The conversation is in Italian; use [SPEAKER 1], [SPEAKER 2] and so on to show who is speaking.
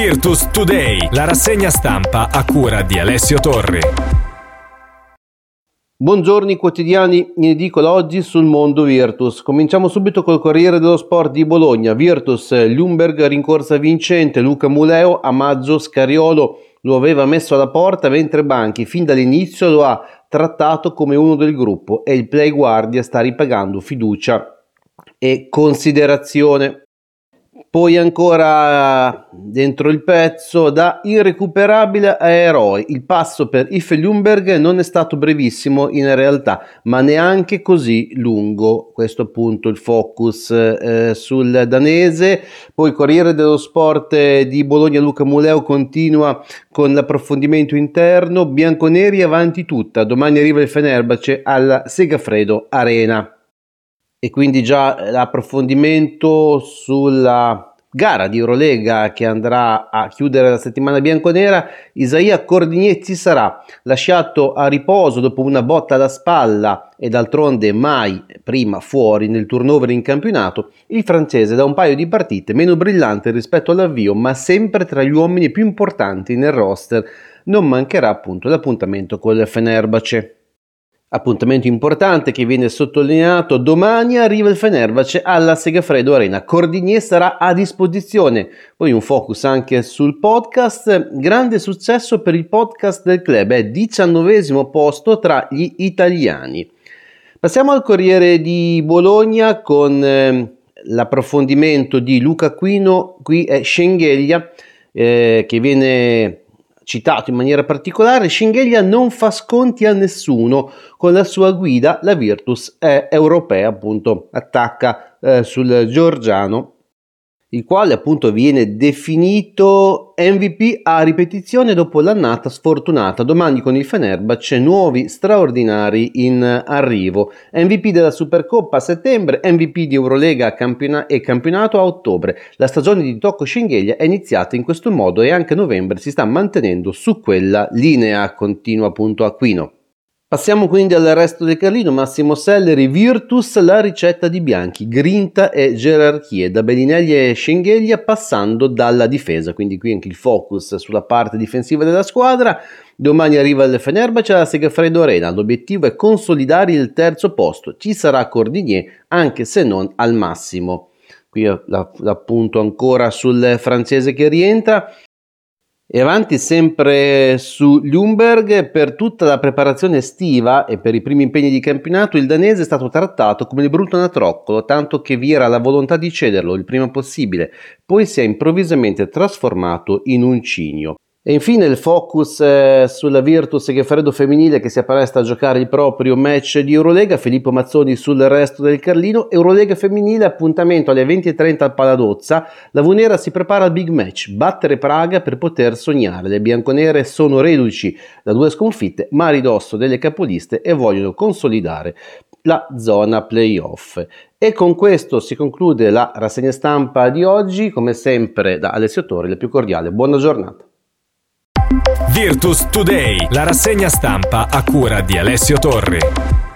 [SPEAKER 1] Virtus Today, la rassegna stampa a cura di Alessio Torri.
[SPEAKER 2] Buongiorno quotidiani in edicola oggi sul mondo Virtus. Cominciamo subito col Corriere dello Sport di Bologna. Virtus, Lumberg rincorsa vincente, Luca Muleo a maggio Scariolo lo aveva messo alla porta mentre Banchi fin dall'inizio lo ha trattato come uno del gruppo e il play guardia sta ripagando fiducia e considerazione. Poi ancora dentro il pezzo, da irrecuperabile a eroe. Il passo per Ife Ljungberg non è stato brevissimo in realtà, ma neanche così lungo. Questo appunto il focus eh, sul danese. Poi Corriere dello Sport di Bologna Luca Muleo continua con l'approfondimento interno. Bianconeri avanti tutta. Domani arriva il Fenerbace alla Segafredo Arena e quindi già l'approfondimento sulla gara di Eurolega che andrà a chiudere la settimana bianconera, Isaia Cordignetti sarà lasciato a riposo dopo una botta alla spalla e d'altronde mai prima fuori nel turnover in campionato, il francese da un paio di partite meno brillante rispetto all'avvio ma sempre tra gli uomini più importanti nel roster, non mancherà appunto l'appuntamento con il Fenerbahce. Appuntamento importante che viene sottolineato, domani arriva il Fenerbahce alla Segafredo Arena, Cordigné sarà a disposizione, poi un focus anche sul podcast, grande successo per il podcast del club, è diciannovesimo posto tra gli italiani. Passiamo al Corriere di Bologna con eh, l'approfondimento di Luca Quino, qui è Schengelia eh, che viene citato in maniera particolare, Schengelia non fa sconti a nessuno, con la sua guida la Virtus è europea, appunto attacca eh, sul Giorgiano il quale appunto viene definito MVP a ripetizione dopo l'annata sfortunata. Domani con il Fenerbahce nuovi straordinari in arrivo. MVP della Supercoppa a settembre, MVP di Eurolega campiona- e campionato a ottobre. La stagione di Tocco Schengelia è iniziata in questo modo e anche a novembre si sta mantenendo su quella linea, continua appunto Aquino. Passiamo quindi al resto del Carlino, Massimo Selleri, Virtus, la ricetta di Bianchi, grinta e gerarchie, da Bellinelli e Schengelia passando dalla difesa, quindi qui anche il focus sulla parte difensiva della squadra. Domani arriva il Fenerbahce alla Segafredo Arena, l'obiettivo è consolidare il terzo posto, ci sarà Cordigné anche se non al massimo. Qui l'appunto ancora sul francese che rientra. E avanti sempre su Ljungberg, per tutta la preparazione estiva e per i primi impegni di campionato il danese è stato trattato come il brutto natroccolo, tanto che vi era la volontà di cederlo il prima possibile, poi si è improvvisamente trasformato in un cigno. E infine il focus eh, sulla Virtus Segafredo femminile che si appresta a giocare il proprio match di Eurolega, Filippo Mazzoni sul resto del Carlino, Eurolega femminile appuntamento alle 20.30 al Paladozza, la Vunera si prepara al big match, battere Praga per poter sognare, le bianconere sono reduci da due sconfitte ma a ridosso delle capoliste e vogliono consolidare la zona playoff. E con questo si conclude la rassegna stampa di oggi, come sempre da Alessio Torri, la più cordiale. Buona giornata.
[SPEAKER 1] Virtus Today, la rassegna stampa a cura di Alessio Torri.